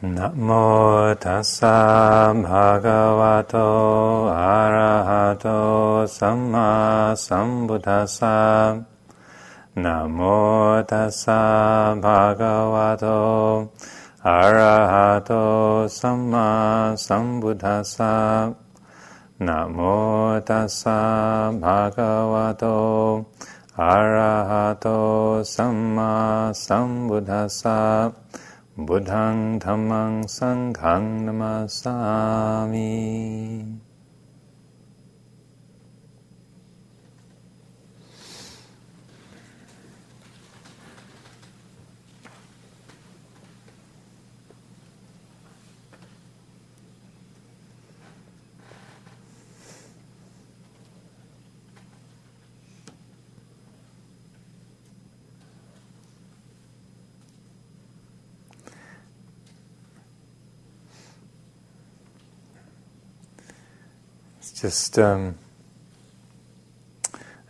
나모 다사 바가와도 아라하도 삼마 삼부다사 나모 다사 바가와도 아라하도 삼마 삼부다사 나모 다사 바가와도 아라하도 삼마 삼부다사 Buddhang dhammang sanghang namasami just um,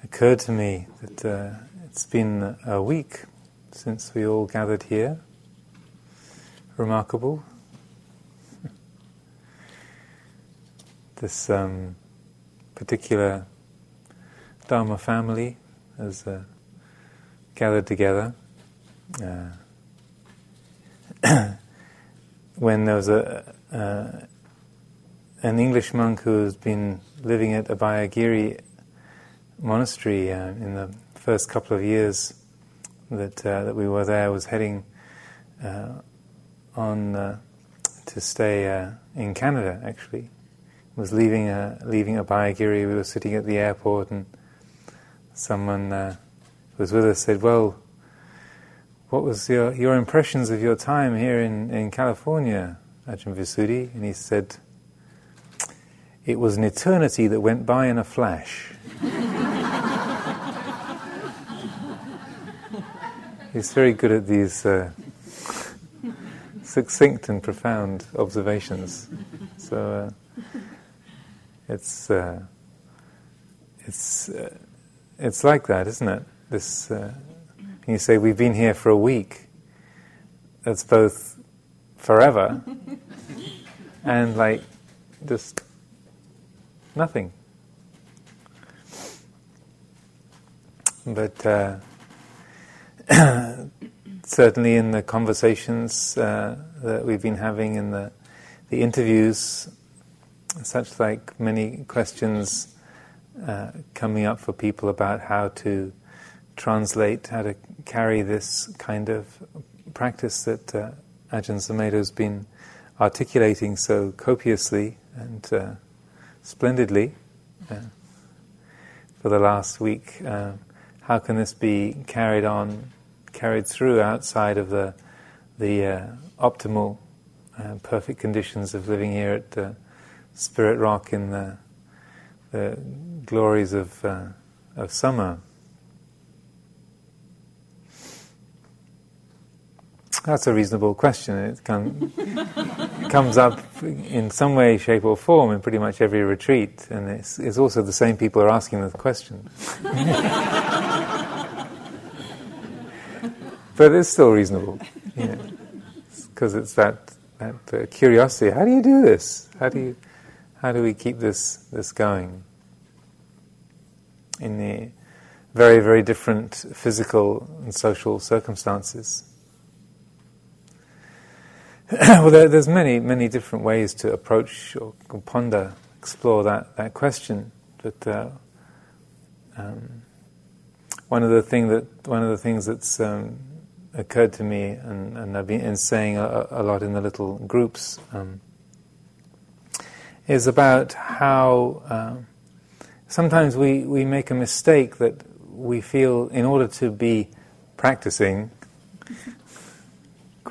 occurred to me that uh, it's been a week since we all gathered here. Remarkable. this um, particular Dharma family has uh, gathered together. Uh, when there was a, uh, an English monk who's been living at Abhayagiri monastery uh, in the first couple of years that uh, that we were there was heading uh, on uh, to stay uh, in Canada. Actually, was leaving uh, leaving Abhayagiri. We were sitting at the airport, and someone who was with us said, "Well." What was your, your impressions of your time here in, in California, Ajahn Visuddhi? And he said, it was an eternity that went by in a flash. He's very good at these uh, succinct and profound observations. So uh, it's uh, it's uh, it's like that, isn't it? This uh, you say we've been here for a week. That's both forever and like just Nothing. But uh, certainly in the conversations uh, that we've been having in the, the interviews, such like many questions uh, coming up for people about how to translate, how to carry this kind of practice that uh, Ajahn Sumedho has been articulating so copiously and uh, splendidly uh, for the last week. Uh, how can this be carried on, carried through outside of the the uh, optimal, uh, perfect conditions of living here at Spirit Rock in the the glories of uh, of summer? That's a reasonable question. It, come, comes up in some way, shape, or form in pretty much every retreat, and it's, it's also the same people are asking the question. but it's still reasonable, because it's that that uh, curiosity. How do you do this? How do you how do we keep this this going in the very very different physical and social circumstances? well, there, there's many, many different ways to approach or ponder, explore that, that question. But uh, um, one of the thing that one of the things that's um, occurred to me, and, and I've been saying a, a, lot in the little groups, um, is about how uh, sometimes we, we make a mistake that we feel in order to be practicing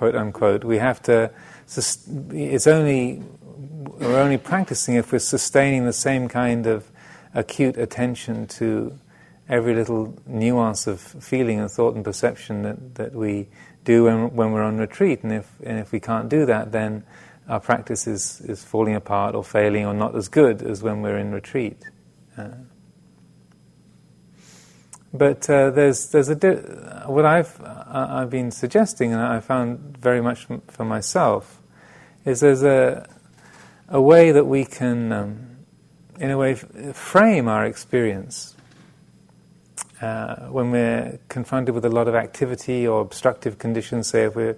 quote unquote, we have to. It's only we're only practicing if we're sustaining the same kind of acute attention to every little nuance of feeling and thought and perception that, that we do when, when we're on retreat. And if, and if we can't do that, then our practice is, is falling apart or failing or not as good as when we're in retreat. Uh, but uh, there's there's a di- what I've uh, I've been suggesting, and I found very much for myself, is there's a, a way that we can, um, in a way, f- frame our experience. Uh, when we're confronted with a lot of activity or obstructive conditions, say if, we're,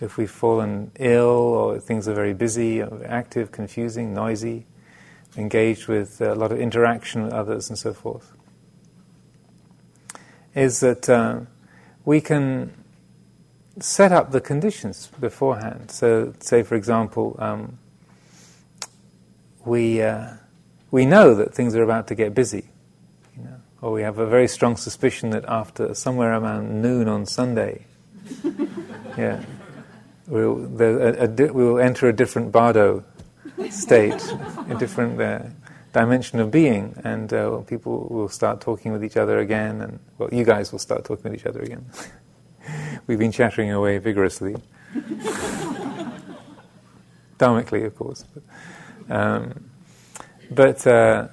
if we've fallen ill or things are very busy, or active, confusing, noisy, engaged with a lot of interaction with others and so forth, is that uh, we can set up the conditions beforehand. So, say for example, um, we uh, we know that things are about to get busy, you know, or we have a very strong suspicion that after somewhere around noon on Sunday, yeah, we'll, a, a di- we'll enter a different bardo state, a different uh, dimension of being, and uh, people will start talking with each other again, and well, you guys will start talking with each other again. We've been chattering away vigorously. Dharmically, of course. But, um, but uh,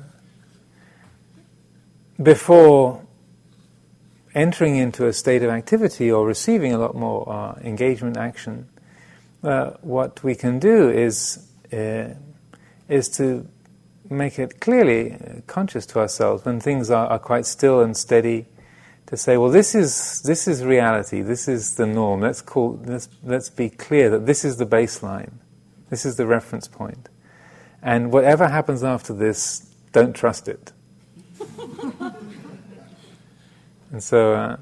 before entering into a state of activity or receiving a lot more uh, engagement action, uh, what we can do is uh, is to make it clearly conscious to ourselves when things are, are quite still and steady to say, well, this is, this is reality, this is the norm. Let's, call, let's, let's be clear that this is the baseline, this is the reference point. And whatever happens after this, don't trust it. and so, uh,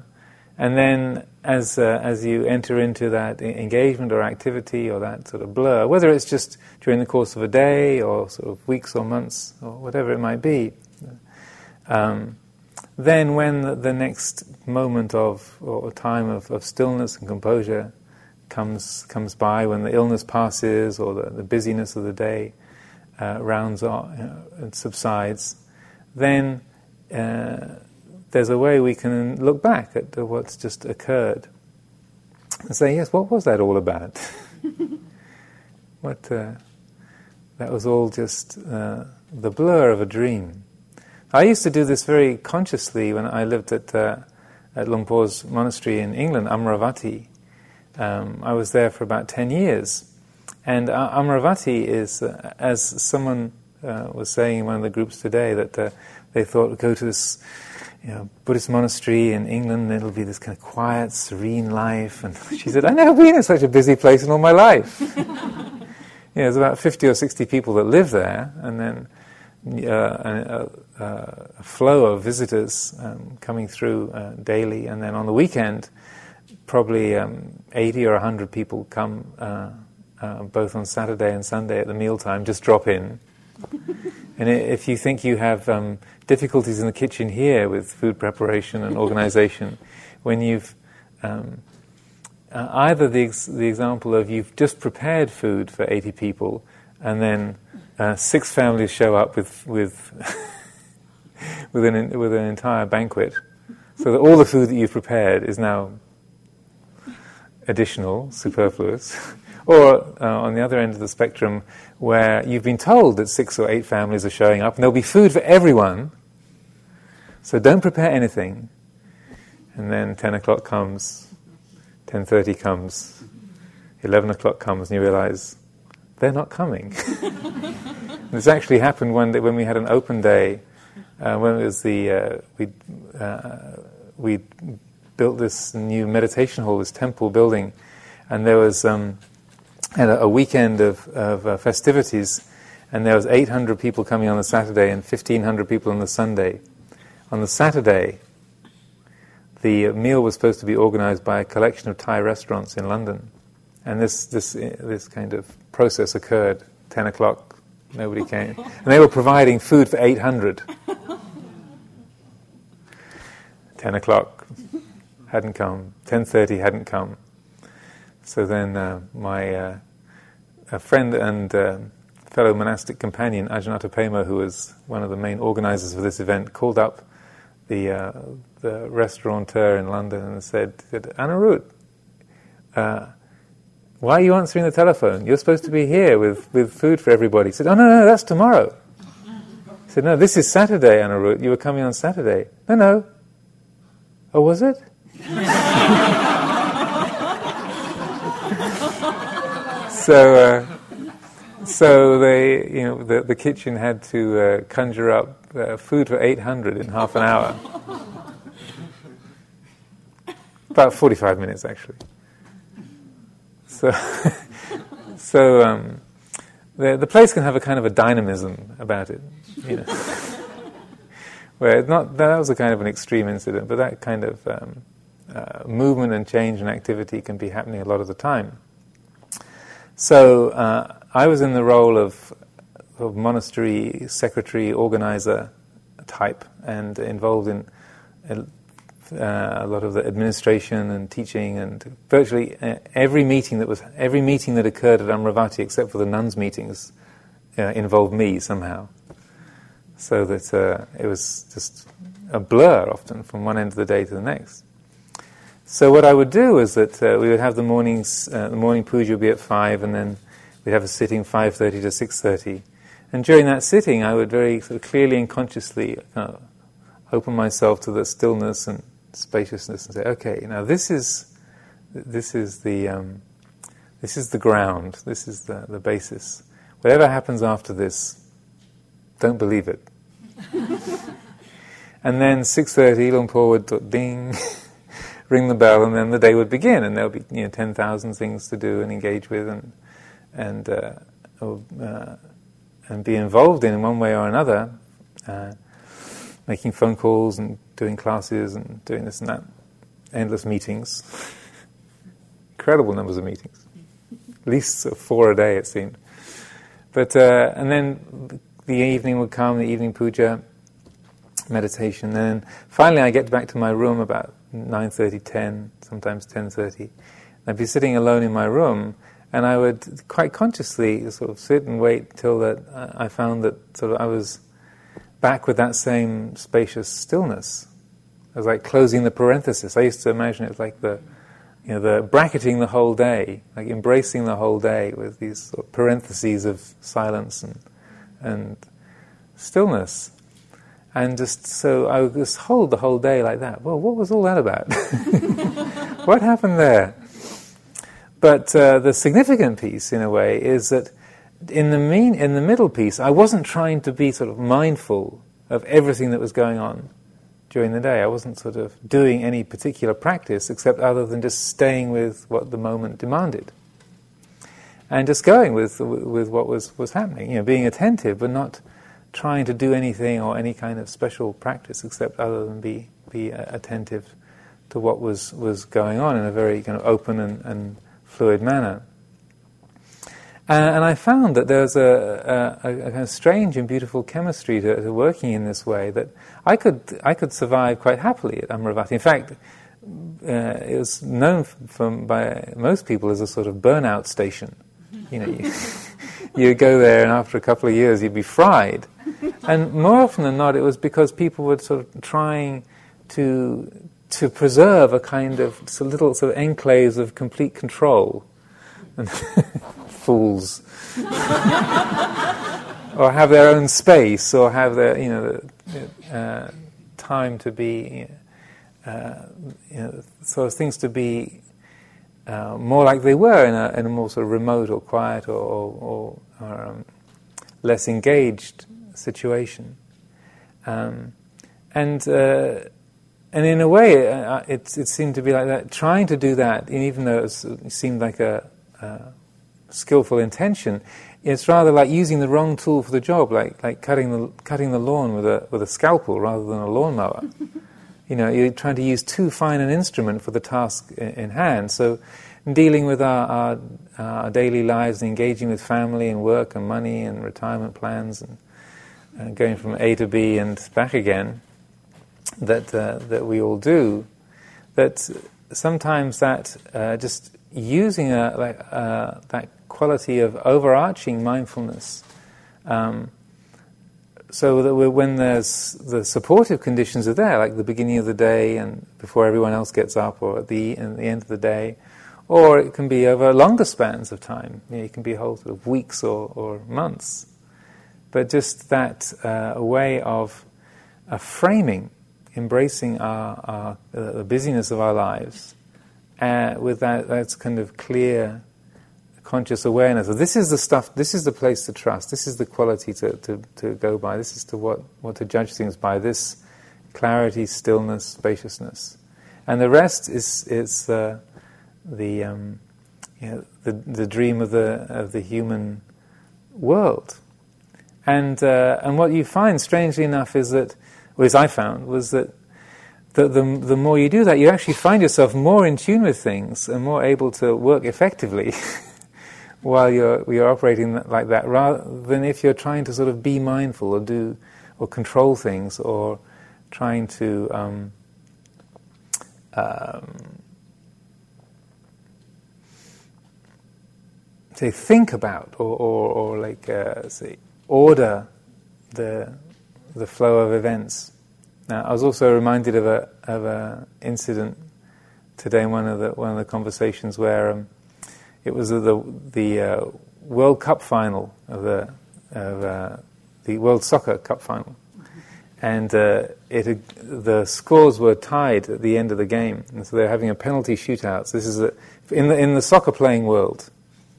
and then as, uh, as you enter into that engagement or activity or that sort of blur, whether it's just during the course of a day or sort of weeks or months or whatever it might be, um, then when the, next moment of or time of, of, stillness and composure comes comes by, when the illness passes or the, the busyness of the day uh, rounds off you know, and subsides, then uh, there's a way we can look back at what's just occurred and say, yes, what was that all about? what uh, that was all just uh, the blur of a dream. I used to do this very consciously when I lived at, uh, at Luang monastery in England, Amaravati. Um, I was there for about 10 years. And uh, Amaravati is, uh, as someone uh, was saying in one of the groups today, that they thought go to this you know, Buddhist monastery in England, and it'll be this kind of quiet, serene life. And she said, I've never been in such a busy place in all my life. you know, there's about 50 or 60 people that live there, and then uh, a, a, flow of visitors um, coming through uh, daily, and then on the weekend, probably um, 80 or 100 people come uh, uh, both on Saturday and Sunday at the mealtime, just drop in. and if you think you have um, difficulties in the kitchen here with food preparation and organization, when you've um, uh, either the, ex- the example of you've just prepared food for 80 people and then uh, six families show up with with with, an, with an entire banquet, so that all the food that you've prepared is now additional, superfluous. Or uh, on the other end of the spectrum, where you've been told that six or eight families are showing up, and there'll be food for everyone. So don't prepare anything. And then 10 o'clock comes, 10.30 comes, 11 o'clock comes, and you realize they're not coming. this actually happened one day when we had an open day, uh, when it was the, uh, we, uh, we built this new meditation hall, this temple building, and there was um, a, a, weekend of, of uh, festivities, and there was 800 people coming on the Saturday and 1,500 people on the Sunday. On the Saturday, the meal was supposed to be organized by a collection of Thai restaurants in London. And this, this, this kind of process occurred. 10 o'clock, nobody came. And they were providing food for 800. 10 o'clock hadn't come. 10.30 hadn't come. So then uh, my uh, a friend and uh, fellow monastic companion, Ajahn Ottapema, who was one of the main organizers of this event, called up the, uh, the restaurateur in London and said, Anirudh, why are you answering the telephone? You're supposed to be here with, with food for everybody. He said, Oh, no, no, that's tomorrow. He said, No, this is Saturday, Anirudh. You were coming on Saturday. No, no. Oh, was it? so, uh, so they, you know, the, the kitchen had to uh, conjure up uh, food for 800 in half an hour. About 45 minutes, actually. So, so um, the, the place can have a kind of a dynamism about it, you know. Where not that was a kind of an extreme incident, but that kind of um, uh, movement and change and activity can be happening a lot of the time. So uh, I was in the role of, of monastery secretary, organizer type, and involved in uh, a lot of the administration and teaching, and virtually uh, every meeting that was every meeting that occurred at Amaravati, except for the nuns' meetings, uh, involved me somehow. So that uh, it was just a blur often from one end of the day to the next. So what I would do is that uh, we would have the mornings, uh, the morning puja would be at five, and then we'd have a sitting five thirty to six thirty. And during that sitting, I would very sort of clearly and consciously uh, open myself to the stillness and spaciousness, and say, "Okay, now this is this is the um, this is the ground. This is the the basis. Whatever happens after this, don't believe it." and then six thirty, Luang Por would ding. ring the bell, and then the day would begin, and there'll be you know ten thousand things to do and engage with, and and uh, uh, and be involved in in one way or another, uh, making phone calls and doing classes and doing this and that, endless meetings, incredible numbers of meetings, at least four a day it seemed. But uh, and then the evening would come, the evening puja, meditation. And then finally, I get back to my room about 9.30, 10, sometimes 10.30. I'd be sitting alone in my room, and I would quite consciously sort of sit and wait till that uh, I found that sort of I was back with that same spacious stillness. It was like closing the parenthesis. I used to imagine it like the, you know, the bracketing the whole day, like embracing the whole day with these sort of parentheses of silence and and stillness. And just so I would just hold the whole day like that. Well, what was all that about? what happened there? But uh, the significant piece, in a way, is that in the mean, in the middle piece, I wasn't trying to be sort of mindful of everything that was going on during the day. I wasn't sort of doing any particular practice except other than just staying with what the moment demanded, and just going with with what was was happening. You know, being attentive, but not trying to do anything or any kind of special practice except other than be be attentive to what was was going on in a very kind of open and, and fluid manner. Uh, and I found that there was a, a, a, kind of strange and beautiful chemistry to, to, working in this way that I could I could survive quite happily at Amaravati. In fact, uh, it was known from by most people as a sort of burnout station. You know, you, you go there, and after a couple of years, you'd be fried and more often than not, it was because people were sort of trying to to preserve a kind of a little sort of enclaves of complete control. And fools. or have their own space, or have their you know uh, time to be, uh, you know, sort of things to be uh, more like they were in a, in a more sort of remote or quiet or, or, or um, less engaged situation. Um, and, uh, and in a way, uh, it, it seemed to be like that, trying to do that, even though it, it seemed like a, a, skillful intention, it's rather like using the wrong tool for the job, like, like cutting, the, cutting the lawn with a, with a scalpel rather than a lawnmower. you know, you're trying to use too fine an instrument for the task in, hand. So, dealing with our, our, our, daily lives and engaging with family and work and money and retirement plans and uh, going from A to B and back again, that uh, that we all do, that sometimes that uh, just using a, like, uh, that quality of overarching mindfulness, um, so that when there's the supportive conditions are there, like the beginning of the day and before everyone else gets up, or at the, at the end of the day, or it can be over longer spans of time. You know, it can be a whole sort of weeks or, or months but just that uh, way of uh, framing, embracing our, our uh, the busyness of our lives uh, with that, that kind of clear conscious awareness of this is the stuff, this is the place to trust, this is the quality to, to, to go by, this is to what, what to judge things by, this clarity, stillness, spaciousness. And the rest is, is uh, the, um, you know, the, the dream of the, of the human world. And, uh, and what you find, strangely enough, is that, or as I found, was that the, the, the more you do that, you actually find yourself more in tune with things and more able to work effectively while you're, you're operating like that, rather than if you're trying to sort of be mindful or do or control things or trying to um, um, say think about or, or, or like uh, say order the the flow of events. Now, I was also reminded of a of a incident today in one of the one of the conversations where um, it was the the uh, World Cup final of the of uh, the World Soccer Cup final, and uh, it the scores were tied at the end of the game, and so they're having a penalty shootout. So this is a, in the in the soccer playing world.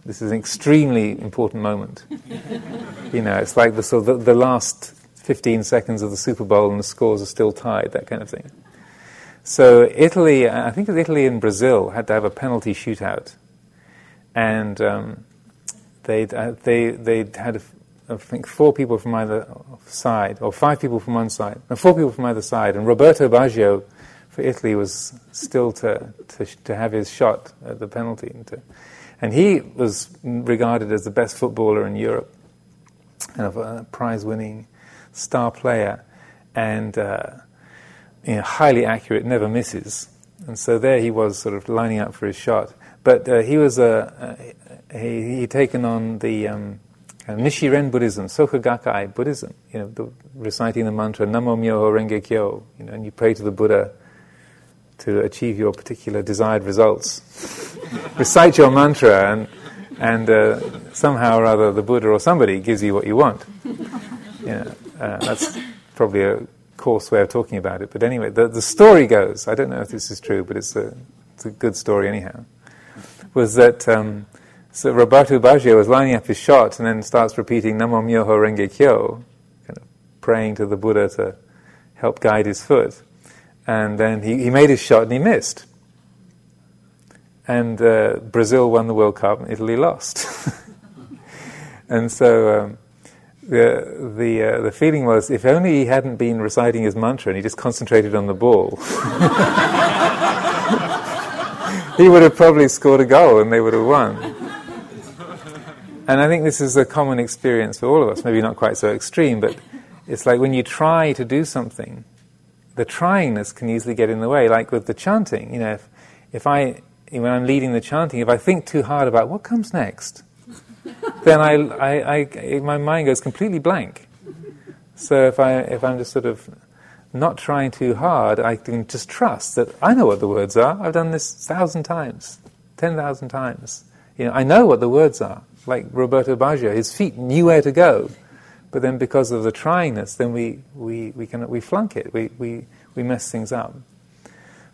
This is an extremely important moment. you know, it's like the sort of the, the last 15 seconds of the Super Bowl and the scores are still tied, that kind of thing. So Italy, I think Italy and Brazil had to have a penalty shootout, and um, they uh, they they had I think four people from either side, or five people from one side, and four people from either side, and Roberto Baggio for Italy was still to to, to have his shot at the penalty. And, to, and he was regarded as the best footballer in Europe, and of a prize-winning star player, and uh, you know, highly accurate, never misses. And so there he was, sort of lining up for his shot. But uh, he was a uh, he he'd taken on the um, Nichiren Buddhism, Soka Gakkai Buddhism. You know, the, reciting the mantra Namo Myoho Renge Kyo. You know, and you pray to the Buddha to achieve your particular desired results. Recite your mantra, and and uh, somehow or other the Buddha or somebody gives you what you want. You know, uh, that's probably a coarse way of talking about it. But anyway, the, the story goes, I don't know if this is true, but it's a, it's a good story anyhow, was that um, so Roberto Baggio was lining up his shot and then starts repeating Namo Myoho Renge Kyo, kind of praying to the Buddha to help guide his foot. And then he, he made his shot and he missed. And uh, Brazil won the World Cup and Italy lost. and so um, the the uh, the feeling was if only he hadn't been reciting his mantra and he just concentrated on the ball, he would have probably scored a goal and they would have won. And I think this is a common experience for all of us. Maybe not quite so extreme, but it's like when you try to do something, the tryingness can easily get in the way. Like with the chanting, you know, if, if I when I'm leading the chanting, if I think too hard about what comes next then I, I, I, my mind goes completely blank. So if, I, if I'm just sort of not trying too hard, I can just trust that I know what the words are. I've done this thousand times, ten thousand times. You know, I know what the words are. Like Roberto Baggio, his feet knew where to go, but then because of the tryingness, then we, we, we, can, we flunk it, we, we, we mess things up.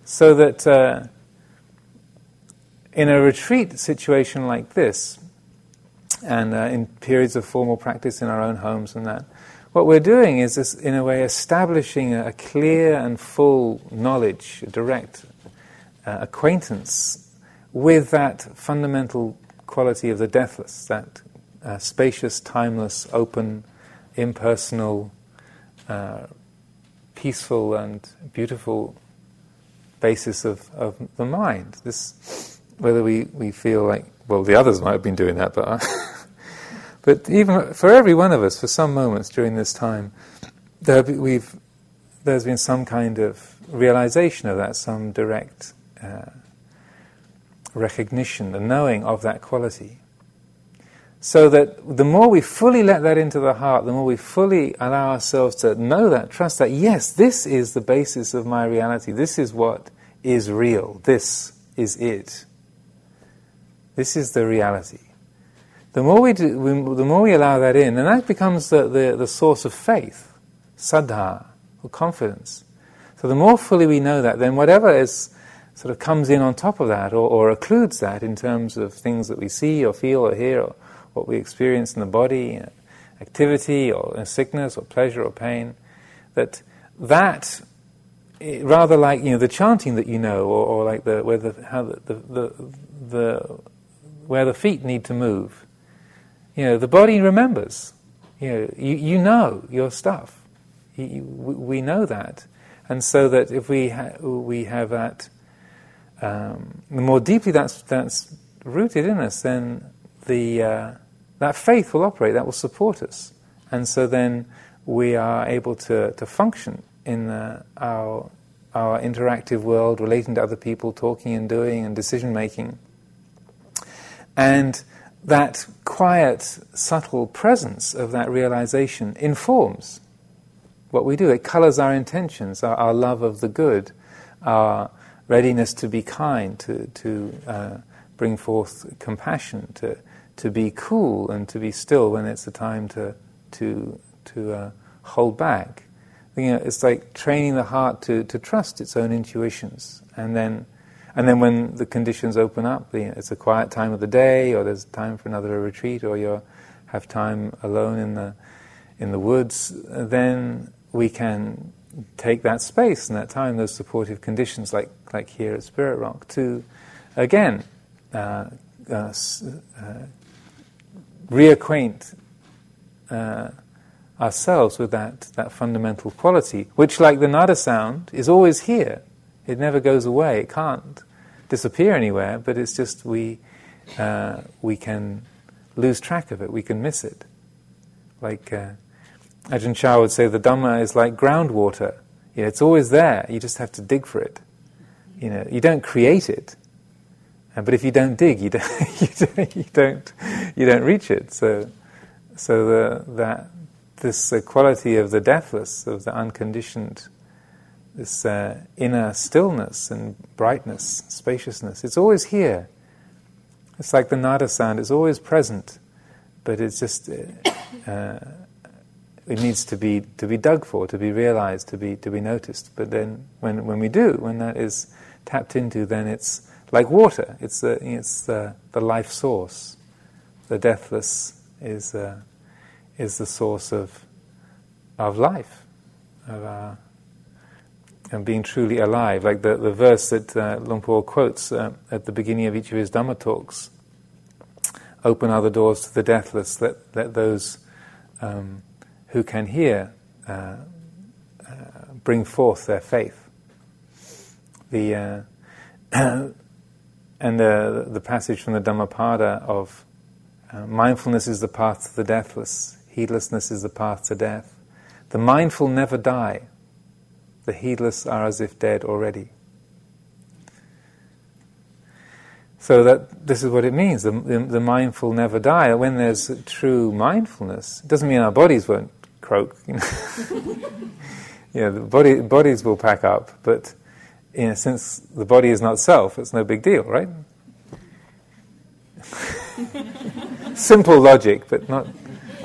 So that uh, in a retreat situation like this, and uh, in periods of formal practice in our own homes and that. What we're doing is, in a way, establishing a, a clear and full knowledge, a direct uh, acquaintance with that fundamental quality of the deathless, that uh, spacious, timeless, open, impersonal, uh, peaceful, and beautiful basis of, of the mind. This, whether we, we feel like well, the others might have been doing that, but but even for every one of us, for some moments during this time, there we've there's been some kind of realization of that, some direct uh, recognition, the knowing of that quality. So that the more we fully let that into the heart, the more we fully allow ourselves to know that, trust that, yes, this is the basis of my reality. This is what is real. This is it. This is the reality. The more we, do, we, the more we allow that in, and that becomes the, the, the source of faith, saddha, or confidence. So the more fully we know that, then whatever is sort of comes in on top of that or, or occludes that in terms of things that we see or feel or hear or what we experience in the body, know, activity or sickness or pleasure or pain, that that eh, rather like you know the chanting that you know or, or like the where the how the, the, the, the where the feet need to move you know the body remembers. You know you, you know your stuff. You, you, we know that. And so that if we ha- we have that um, the more deeply that's that's rooted in us then the uh, that faith will operate that will support us. And so then we are able to, to function in uh, our, our interactive world, relating to other people, talking and doing and decision making. And that quiet, subtle presence of that realization informs what we do. It colors our intentions, our, our love of the good, our readiness to be kind, to, to uh, bring forth compassion, to, to be cool and to be still when it's a time to, to, to uh, hold back. You know, it's like training the heart to, to trust its own intuitions. And then, and then when the conditions open up, it's a quiet time of the day, or there's time for another retreat, or you have time alone in the, in the woods, then we can take that space and that time, those supportive conditions, like, like here at Spirit Rock, to again uh, uh, uh, reacquaint uh, ourselves with that, that fundamental quality, which, like the nada sound, is always here. It never goes away. It can't disappear anywhere, but it's just we, uh, we can lose track of it, we can miss it. Like uh, Ajahn Chah would say, the Dhamma is like groundwater. You know, it's always there, you just have to dig for it. You know, you don't create it, uh, but if you don't dig, you don't, you don't, you don't, you don't reach it. So, so the, that this uh, quality of the deathless, of the unconditioned, this uh, inner stillness and brightness, spaciousness, it's always here. It's like the nada sound, it's always present, but it's just, uh, uh, it needs to be, to be dug for, to be realized, to be, to be noticed. But then when, when we do, when that is tapped into, then it's like water, it's the, it's the, the life source. The deathless is. Uh, is the source of, of life, of our, and being truly alive. Like the, the verse that uh, Luang Por quotes uh, at the beginning of each of his Dhamma talks open other doors to the deathless, let, let those um, who can hear uh, uh bring forth their faith. The, uh, and the, the passage from the Dhammapada of uh, mindfulness is the path to the deathless Heedlessness is the path to death. The mindful never die. The heedless are as if dead already. So that this is what it means. The, the, the, mindful never die. When there's true mindfulness, it doesn't mean our bodies won't croak. You know, the body, bodies will pack up, but you know, since the body is not self, it's no big deal, right? Simple logic, but not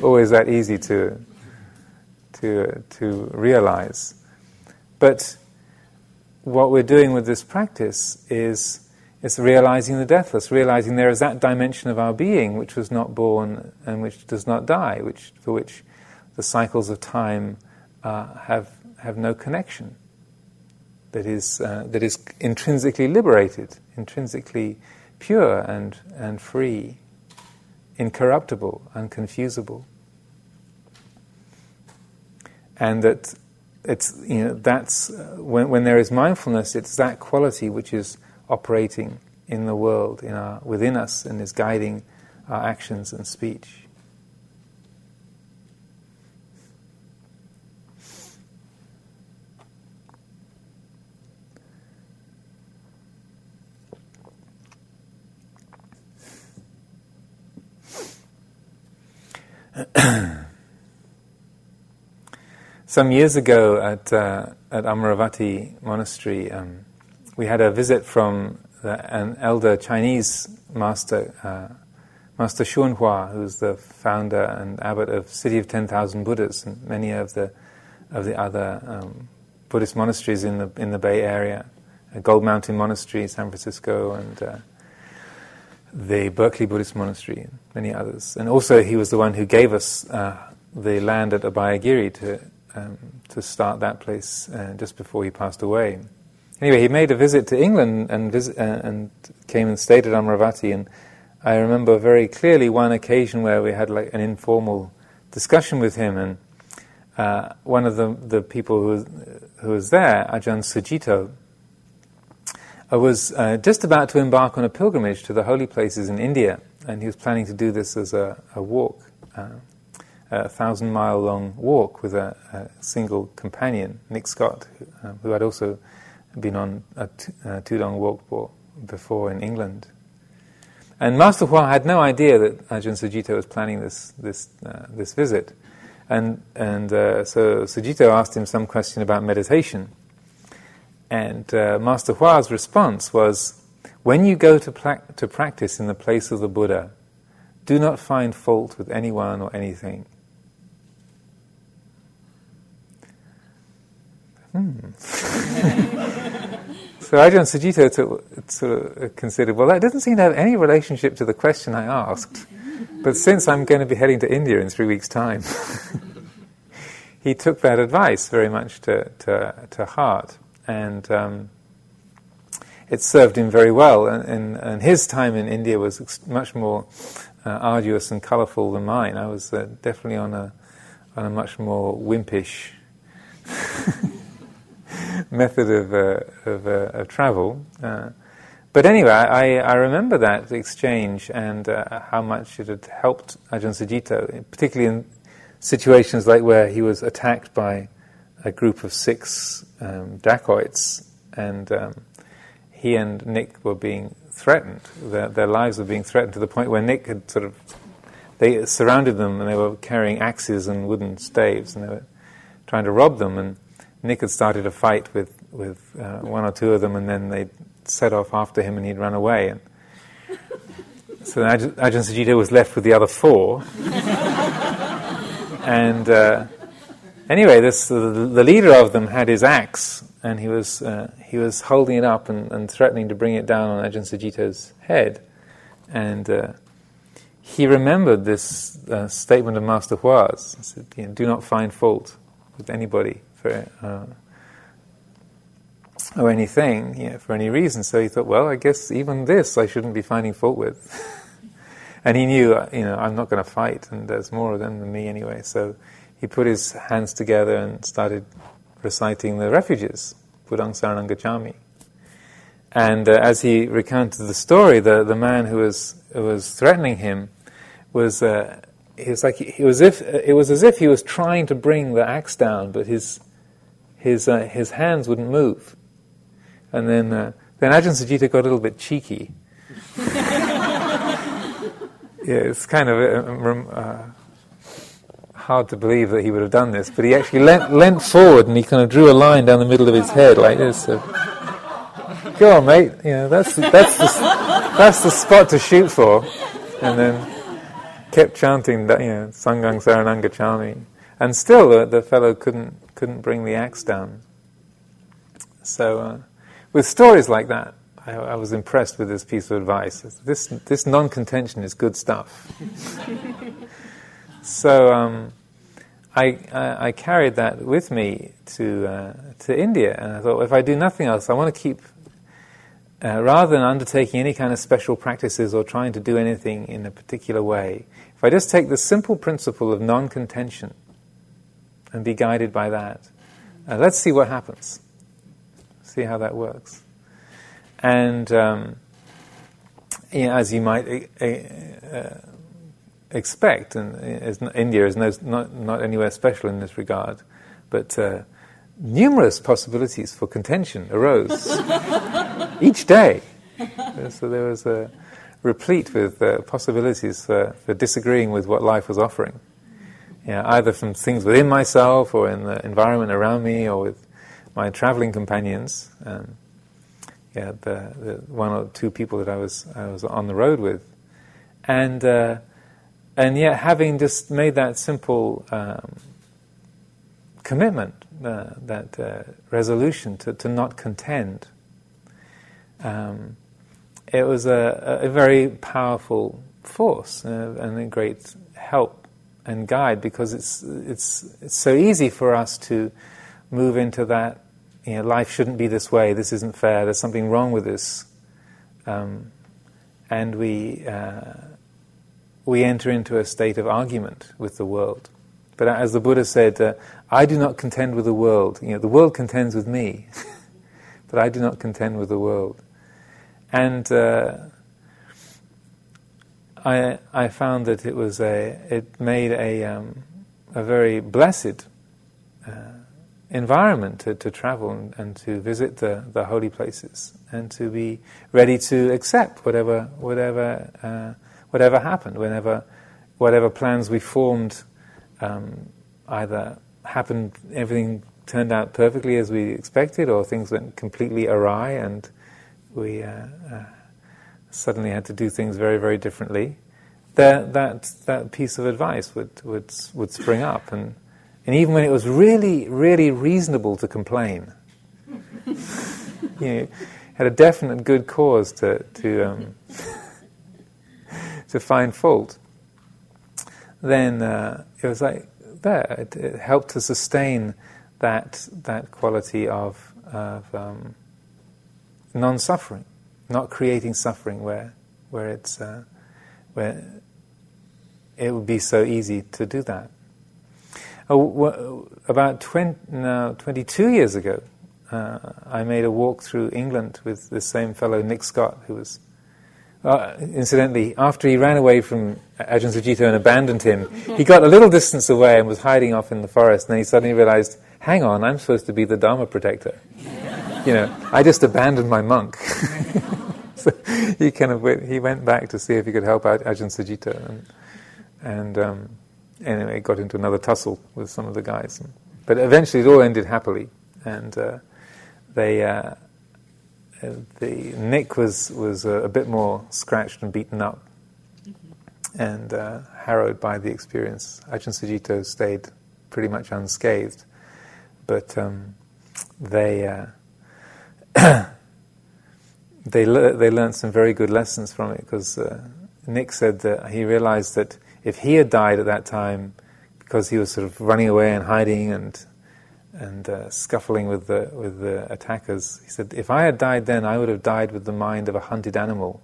always that easy to, to, to realize. But what we're doing with this practice is, is realizing the deathless, realizing there is that dimension of our being which was not born and which does not die, which, for which the cycles of time uh, have, have no connection, that is, uh, that is intrinsically liberated, intrinsically pure and, and free, incorruptible, unconfusable and that it's you know that's uh, when, when there is mindfulness, it's that quality which is operating in the world, in our within us, and is guiding our actions and speech. Some years ago at, uh, at Amaravati Monastery, um, we had a visit from the, an elder Chinese master, uh, Master Hsuanhua, who's the founder and abbot of City of 10,000 Buddhas and many of the, of the other um, Buddhist monasteries in the, in the Bay Area Gold Mountain Monastery, San Francisco, and uh, the Berkeley Buddhist Monastery, and many others. And also, he was the one who gave us uh, the land at Abhayagiri to um, to start that place uh, just before he passed away. Anyway, he made a visit to England and visit, uh, and came and stayed at Amaravati. And I remember very clearly one occasion where we had like an informal discussion with him, and uh, one of the the people who was, who was there, Ajahn Sucitto, I was uh, just about to embark on a pilgrimage to the holy places in India, and he was planning to do this as a, a walk, uh, a thousand mile long walk with a, a single companion, Nick Scott, who, uh, who had also been on a t- Tudong walk before in England. And Master Hua had no idea that Ajahn Sucitto was planning this, this, uh, this visit. And, and uh, so Sucitto asked him some question about meditation. And uh, Master Hua's response was when you go to, pla- to practice in the place of the Buddha, do not find fault with anyone or anything. Hmm. so Ajahn Sucitto sort of considered, well, that doesn't seem to have any relationship to the question I asked. But since I'm going to be heading to India in three weeks' time, he took that advice very much to, to, to heart and um, it served him very well. And, and, and, his time in India was much more uh, arduous and colourful than mine. I was uh, definitely on a on a much more wimpish method of, uh, of, uh, of, travel. Uh, but anyway, I, I, remember that exchange and uh, how much it had helped Ajahn Sucitto, particularly in situations like where he was attacked by a group of six um, dacoits, and um, he and Nick were being threatened. Their, their lives were being threatened to the point where Nick had sort of they surrounded them and they were carrying axes and wooden staves and they were trying to rob them. And Nick had started a fight with with uh, one or two of them, and then they'd set off after him, and he'd run away. And so Ajahn Sucitto was left with the other four, and. Uh, Anyway, this, the, the, leader of them had his axe, and he was, uh, he was holding it up and, and, threatening to bring it down on Ajahn Sucitto's head. And uh, he remembered this uh, statement of Master Hua's. Said, do not find fault with anybody for, uh, or anything, you know, for any reason. So he thought, well, I guess even this I shouldn't be finding fault with. and he knew, uh, you know, I'm not going to fight, and there's more of them than me anyway. So he put his hands together and started reciting the refuges, Buddhang Saranang. And uh, as he recounted the story, the, the man who was, who was threatening him was, uh, he was like, he was if, it was as if he was trying to bring the axe down, but his, his, uh, his hands wouldn't move. And then, uh, then Ajahn Sucitto got a little bit cheeky. yeah, it's kind of uh, uh, hard to believe that he would have done this, but he actually leant, leant forward and he kind of drew a line down the middle of his head like this. So, Go on, mate. You know that's that's the, that's the spot to shoot for, and then kept chanting that you know Sanghaṃ Saraṇaṃ Gacchāmi, and still the, the fellow couldn't couldn't bring the axe down. So, uh, with stories like that, I, I, was impressed with this piece of advice. This this non-contention is good stuff. So um, I, I, I, carried that with me to, uh, to India, and I thought, if I do nothing else, I want to keep, uh, rather than undertaking any kind of special practices or trying to do anything in a particular way, if I just take the simple principle of non contention and be guided by that, uh, let's see what happens. See how that works. And um, you know, as you might uh, uh, expect, and India is no, not, not anywhere special in this regard, but uh, numerous possibilities for contention arose each day. So there was a replete with uh, possibilities for, for, disagreeing with what life was offering. Yeah, either from things within myself or in the environment around me or with my traveling companions. Um, yeah, the, the, one or two people that I was I was on the road with, and uh, and yet, having just made that simple um, commitment, uh, that uh, resolution to, to not contend, um, it was a, a, very powerful force uh, and a great help and guide because it's, it's, it's so easy for us to move into that, you know, life shouldn't be this way, this isn't fair, there's something wrong with this. Um, and we, uh, we enter into a state of argument with the world. But as the Buddha said, uh, I do not contend with the world. You know, the world contends with me, but I do not contend with the world. And uh, I, I found that it was a, it made a, um, a very blessed uh, environment to, to travel and, and, to visit the, the holy places and to be ready to accept whatever, whatever, uh, whatever happened, whenever, whatever plans we formed um, either happened, everything turned out perfectly as we expected, or things went completely awry and we uh, uh, suddenly had to do things very, very differently, that, that, that piece of advice would, would, would spring up. And, and even when it was really, really reasonable to complain, you know, had a definite good cause to, to, um, to find fault, then uh, it was like there. It, it, helped to sustain that, that quality of, of um, non suffering, not creating suffering where, where, it's, uh, where it would be so easy to do that. Oh, about 20, now, 22 years ago, uh, I made a walk through England with the same fellow, Nick Scott, who was, uh, incidentally, after he ran away from Ajahn Sucitto and abandoned him, he got a little distance away and was hiding off in the forest, and then he suddenly realized, hang on, I'm supposed to be the Dharma protector you know, I just abandoned my monk. so he kind of went, he went back to see if he could help out Ajahn Sucitto, and, and um, anyway, got into another tussle with some of the guys. But eventually, it all ended happily, and uh, they. Uh, the Nick was was a, a, bit more scratched and beaten up, mm-hmm. and uh, harrowed by the experience. Ajahn Sucitto stayed pretty much unscathed, but um, they uh, they le- they learned some very good lessons from it because uh, Nick said that he realized that if he had died at that time because he was sort of running away and hiding and and uh, scuffling with the with the attackers, he said if I had died then, I would have died with the mind of a hunted animal.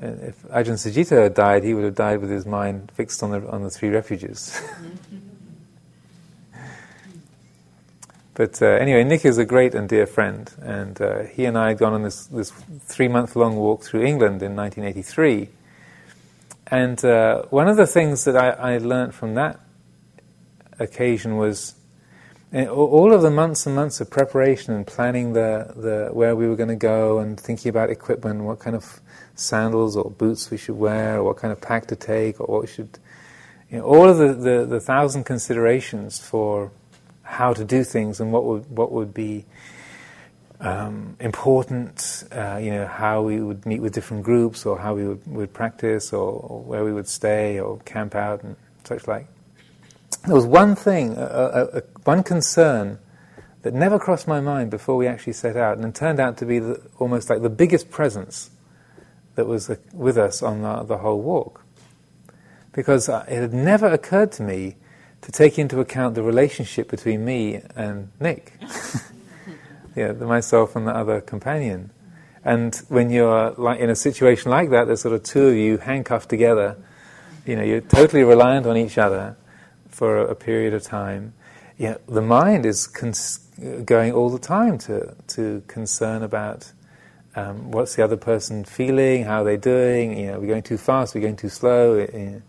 And if Ajahn Sucitto had died, he would have died with his mind fixed on the on the three refuges. But uh, anyway, Nick is a great and dear friend, and uh, he and I had gone on this, this three month long walk through England in 1983. And uh, one of the things that I, I learned from that occasion was eh, all of the months and months of preparation and planning the, the where we were going to go and thinking about equipment, what kind of sandals or boots we should wear, or what kind of pack to take, or what we should, you know, all of the, the, the thousand considerations for how to do things and what would what would be um, important, uh, you know, how we would meet with different groups, or how we would, would practice, or, or, where we would stay, or camp out, and such like. There was one thing, a, a, a, one concern that never crossed my mind before we actually set out, and it turned out to be the, almost like the biggest presence that was uh, with us on the, the whole walk. Because uh, it had never occurred to me to take into account the relationship between me and Nick, yeah, the, myself and the other companion. And when you're like in a situation like that, there's sort of two of you handcuffed together. You know, you're totally reliant on each other for a, a period of time. Yeah, the mind is cons- going all the time to to concern about um, what's the other person feeling, how are they're doing. You know, we're going too fast, we're going too slow. You know,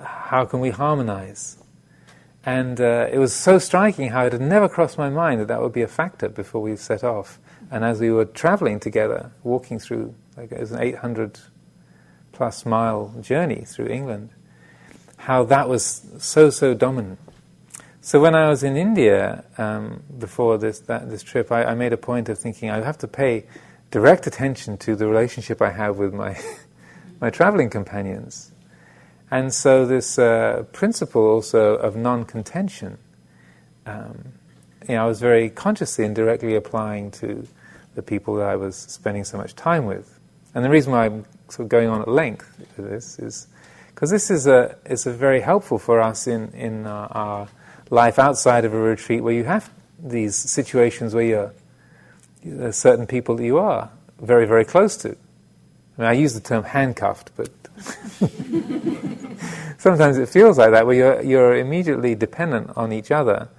how can we harmonize? And uh, it was so striking how it had never crossed my mind that that would be a factor before we set off. And as we were traveling together, walking through, like it was an 800 plus mile journey through England, how that was so, so dominant. So when I was in India um, before this, that, this trip, I, I, made a point of thinking I have to pay direct attention to the relationship I have with my, my traveling companions. And so, this uh, principle also of non contention, um, you know, I was very consciously and directly applying to the people that I was spending so much time with. And the reason why I'm sort of going on at length with this is because this is a, is a very helpful for us in, in our, our life outside of a retreat where you have these situations where you're, there's certain people that you are very, very close to. I mean, I use the term handcuffed, but sometimes it feels like that, where you're, you're immediately dependent on each other.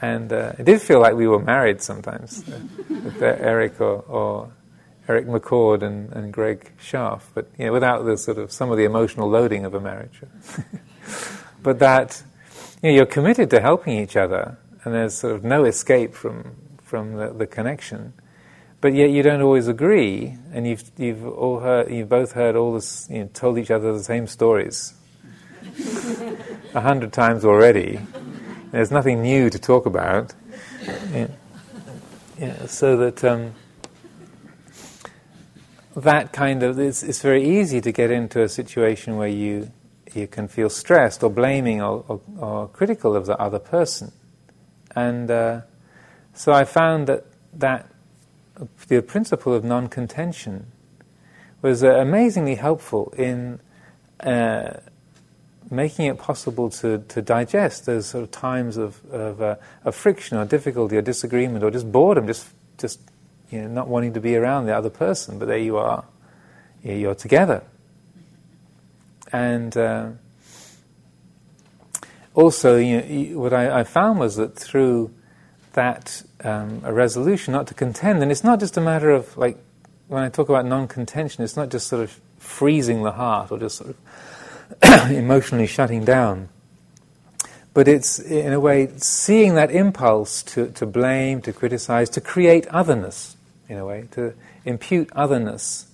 And uh, it did feel like we were married sometimes, uh, with Eric or, or, Eric McCord and, and Greg Scharf, but you know, without the sort of some of the emotional loading of a marriage. but that you know, you're committed to helping each other, and there's sort of no escape from from the, the connection. But yet you don't always agree, and you've you've all heard, you've both heard all this, you know, told each other the same stories a hundred times already. There's nothing new to talk about. Yeah. Yeah, so that um, that kind of it's, it's, very easy to get into a situation where you you can feel stressed or blaming or, or, or critical of the other person, and uh, so I found that that the principle of non-contention was uh, amazingly helpful in uh, making it possible to, to digest those sort of times of, of, uh, of, friction or difficulty or disagreement or just boredom, just, just you know, not wanting to be around the other person, but there you are, you're together. And uh, also, you know, what I, I found was that through that um, a resolution not to contend. And it's not just a matter of, like, when I talk about non contention, it's not just sort of freezing the heart or just sort of emotionally shutting down. But it's, in a way, seeing that impulse to, to blame, to criticize, to create otherness, in a way, to impute otherness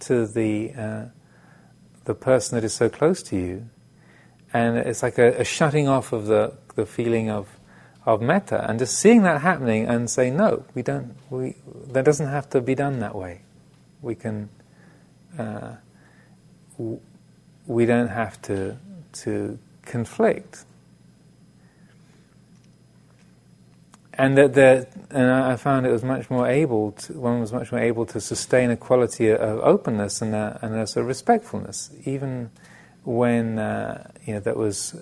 to the, uh, the person that is so close to you. And it's like a, a shutting off of the, the feeling of of metta, and just seeing that happening and say, no, we don't. We that doesn't have to be done that way. We can. Uh, we don't have to to conflict. And that, that and I found it was much more able. To, one was much more able to sustain a quality of openness and a, and of respectfulness, even when uh, you know that was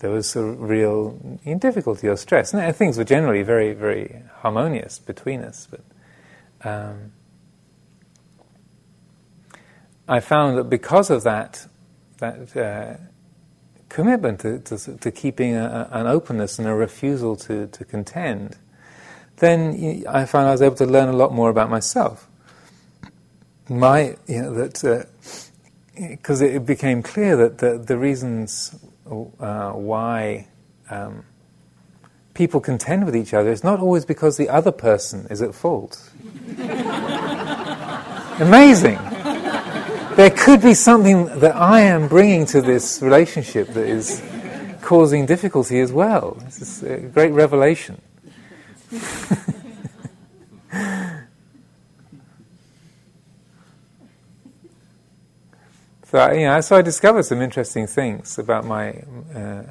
there was a real difficulty or stress. And things were generally very, very harmonious between us. But um, I found that because of that, that uh, commitment to, to, to keeping a, an openness and a refusal to, to contend, then I found I was able to learn a lot more about myself. My, you know, that because uh, it became clear that the, the reasons uh, why um, people contend with each other is not always because the other person is at fault. Amazing. There could be something that I am bringing to this relationship that is causing difficulty as well. This is a great revelation. So you know, so I discovered some interesting things about my, uh,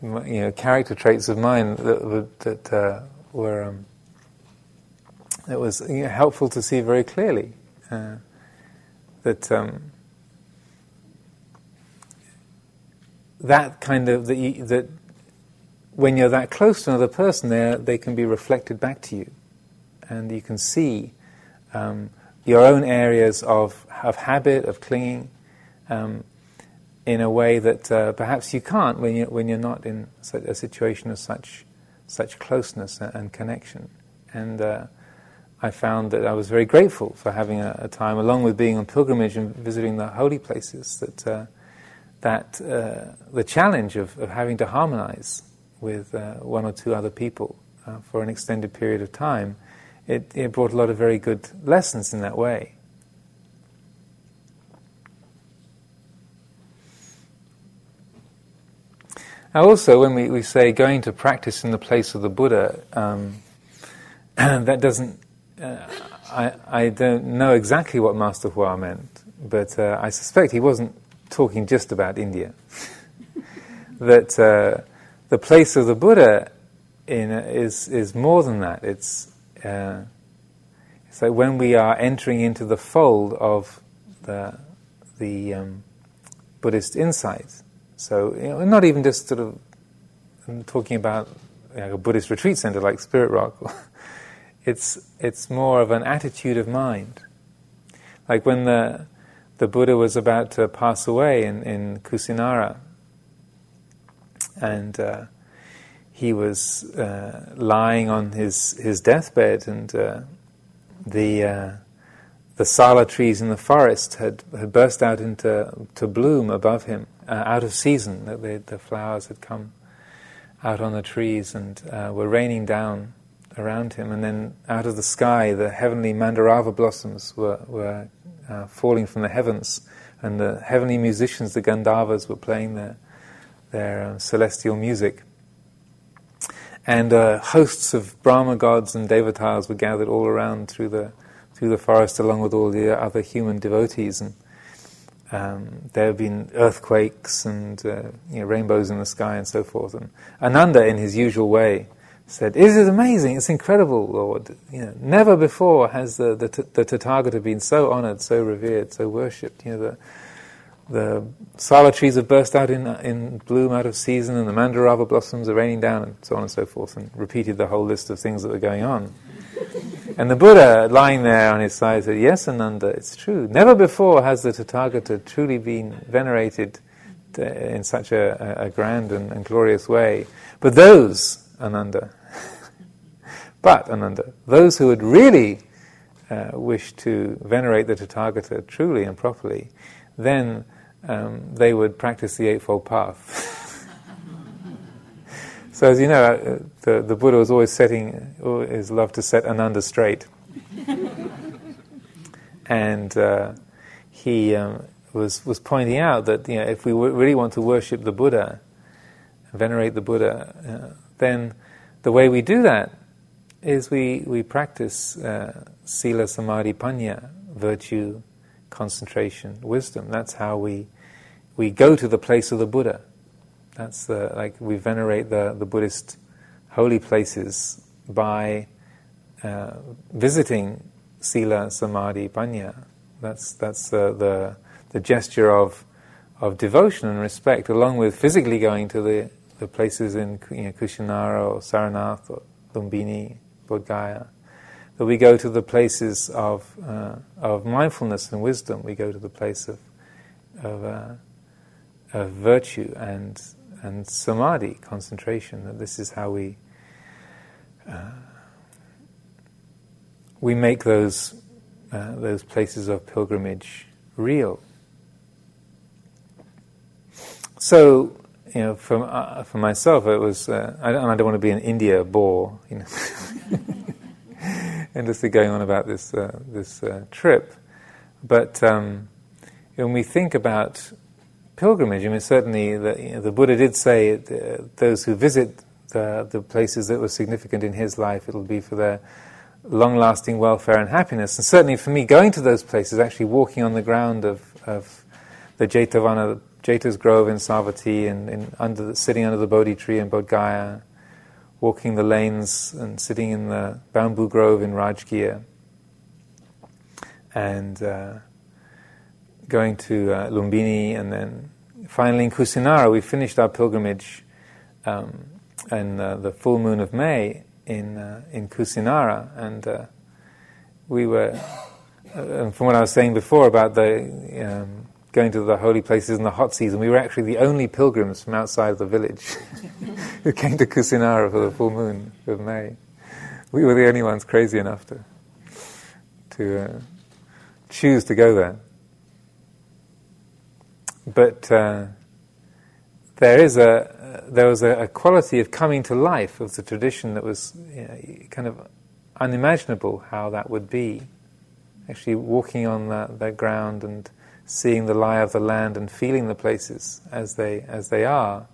my you know, character traits of mine that, that uh, were um, that was you know, helpful to see very clearly. Uh, that um, that kind of that, that when you're that close to another person, they they can be reflected back to you, and you can see um, your own areas of of habit of clinging um, in a way that uh, perhaps you can't when, you, when you're not in a situation of such, such closeness and, connection. And uh, I found that I was very grateful for having a, a, time, along with being on pilgrimage and visiting the holy places, that, uh, that uh, the challenge of, of, having to harmonize with uh, one or two other people uh, for an extended period of time, it, it brought a lot of very good lessons in that way. Now, also, when we, we say going to practice in the place of the Buddha, um, that doesn't. Uh, I, I don't know exactly what Master Hua meant, but uh, I suspect he wasn't talking just about India. that uh, the place of the Buddha in, is, is more than that. It's, uh, So when we are entering into the fold of the the um, Buddhist insight, so you know, not even just sort of I'm talking about you know, a Buddhist retreat center like Spirit Rock. It's it's more of an attitude of mind. Like when the the Buddha was about to pass away in, in Kusinara, and uh, he was uh, lying on his, his deathbed, and uh, the uh, the sala trees in the forest had, had burst out into to bloom above him, uh, out of season. The, the flowers had come out on the trees and uh, were raining down around him, and then out of the sky, the heavenly mandarava blossoms were, were uh, falling from the heavens, and the heavenly musicians, the Gandharvas, were playing their, their um, celestial music. And uh, hosts of Brahma gods and devatas were gathered all around through the, through the forest, along with all the other human devotees. And um, there have been earthquakes and uh, you know, rainbows in the sky and so forth. And Ananda, in his usual way, said, "It is amazing! It's incredible, Lord. You know, never before has the, the, the Tathagata been so honored, so revered, so worshipped. You know, the the sala trees have burst out in in bloom out of season, and the mandarava blossoms are raining down, and so on and so forth." And repeated the whole list of things that were going on. and the Buddha, lying there on his side, said, "Yes, Ananda, it's true. Never before has the Tathagata truly been venerated." Uh, in such a, a grand and, and glorious way. But those, Ananda, but, Ananda, those who would really uh, wish to venerate the Tathagata truly and properly, then um, they would practice the Eightfold Path. so, as you know, uh, the, the Buddha was always setting, always loved to set Ananda straight. and uh, he um, was, was pointing out that you know, if we w- really want to worship the Buddha, venerate the Buddha, uh, then the way we do that is we, we practice uh, sila, samadhi, panya, virtue, concentration, wisdom. That's how we, we go to the place of the Buddha. That's the, like we venerate the, the Buddhist holy places by uh, visiting sila, samadhi, panya. That's, that's the, the, the gesture of, of devotion and respect, along with physically going to the, the places in you know, Kushinara or Saranath or Lumbini, Bodh Gaya. That we go to the places of, uh, of mindfulness and wisdom. We go to the place of, of, uh, of virtue and, and samadhi, concentration. That this is how we, uh, we make those, uh, those places of pilgrimage real. So, you know, for, uh, for myself, it was, uh, I, don't, I don't want to be an India bore, you know, endlessly going on about this, uh, this uh, trip. But um, when we think about pilgrimage, I mean, certainly the, you know, the Buddha did say uh, those who visit the, the places that were significant in his life, it'll be for their long lasting welfare and happiness. And certainly for me, going to those places, actually walking on the ground of, of the Jetavana Jeta's Grove in Savatthi and, and under, sitting under the Bodhi tree in Bodh Gaya, walking the lanes and sitting in the bamboo grove in Rajgir, and uh, going to uh, Lumbini, and then finally in Kusinara, we finished our pilgrimage um, in uh, the full moon of May in uh, in Kusinara, and uh, we were. Uh, from what I was saying before about the um, going to the holy places in the hot season, we were actually the only pilgrims from outside the village who came to Kusinara for the full moon of May. We were the only ones crazy enough to, to uh, choose to go there. But uh, there is a there was a, a, quality of coming to life of the tradition that was you know, kind of unimaginable how that would be. Actually, walking on that ground and seeing the lie of the land and feeling the places as they as they are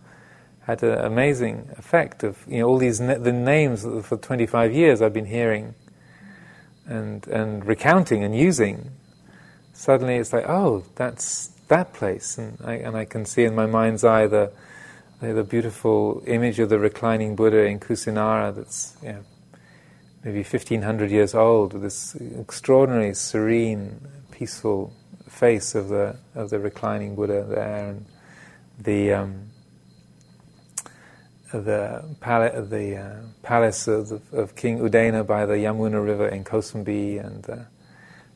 had an amazing effect of you know all these the names for 25 years I've been hearing and and recounting and using. Suddenly it's like oh that's that place. And I, and I can see in my mind's eye the the beautiful image of the reclining Buddha in Kusinara that's you know, maybe 1500 years old, with this extraordinary, serene, peaceful face of the of the reclining Buddha there, and the um, the, pala- the uh, palace of, the, of, King Udena by the Yamuna River in Kosambi, and uh,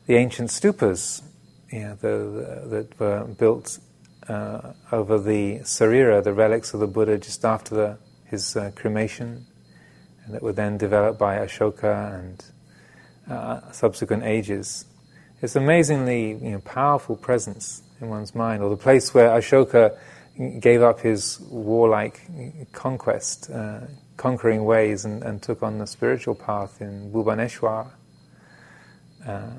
the ancient stupas the, the, that were built uh, over the sarira, the relics of the Buddha, just after his uh, cremation, and that were then developed by Ashoka and uh, subsequent ages. It's amazingly you know, powerful presence in one's mind, or the place where Ashoka gave up his warlike conquest, uh, conquering ways, and, and, took on the spiritual path in Bhubaneswar. Uh,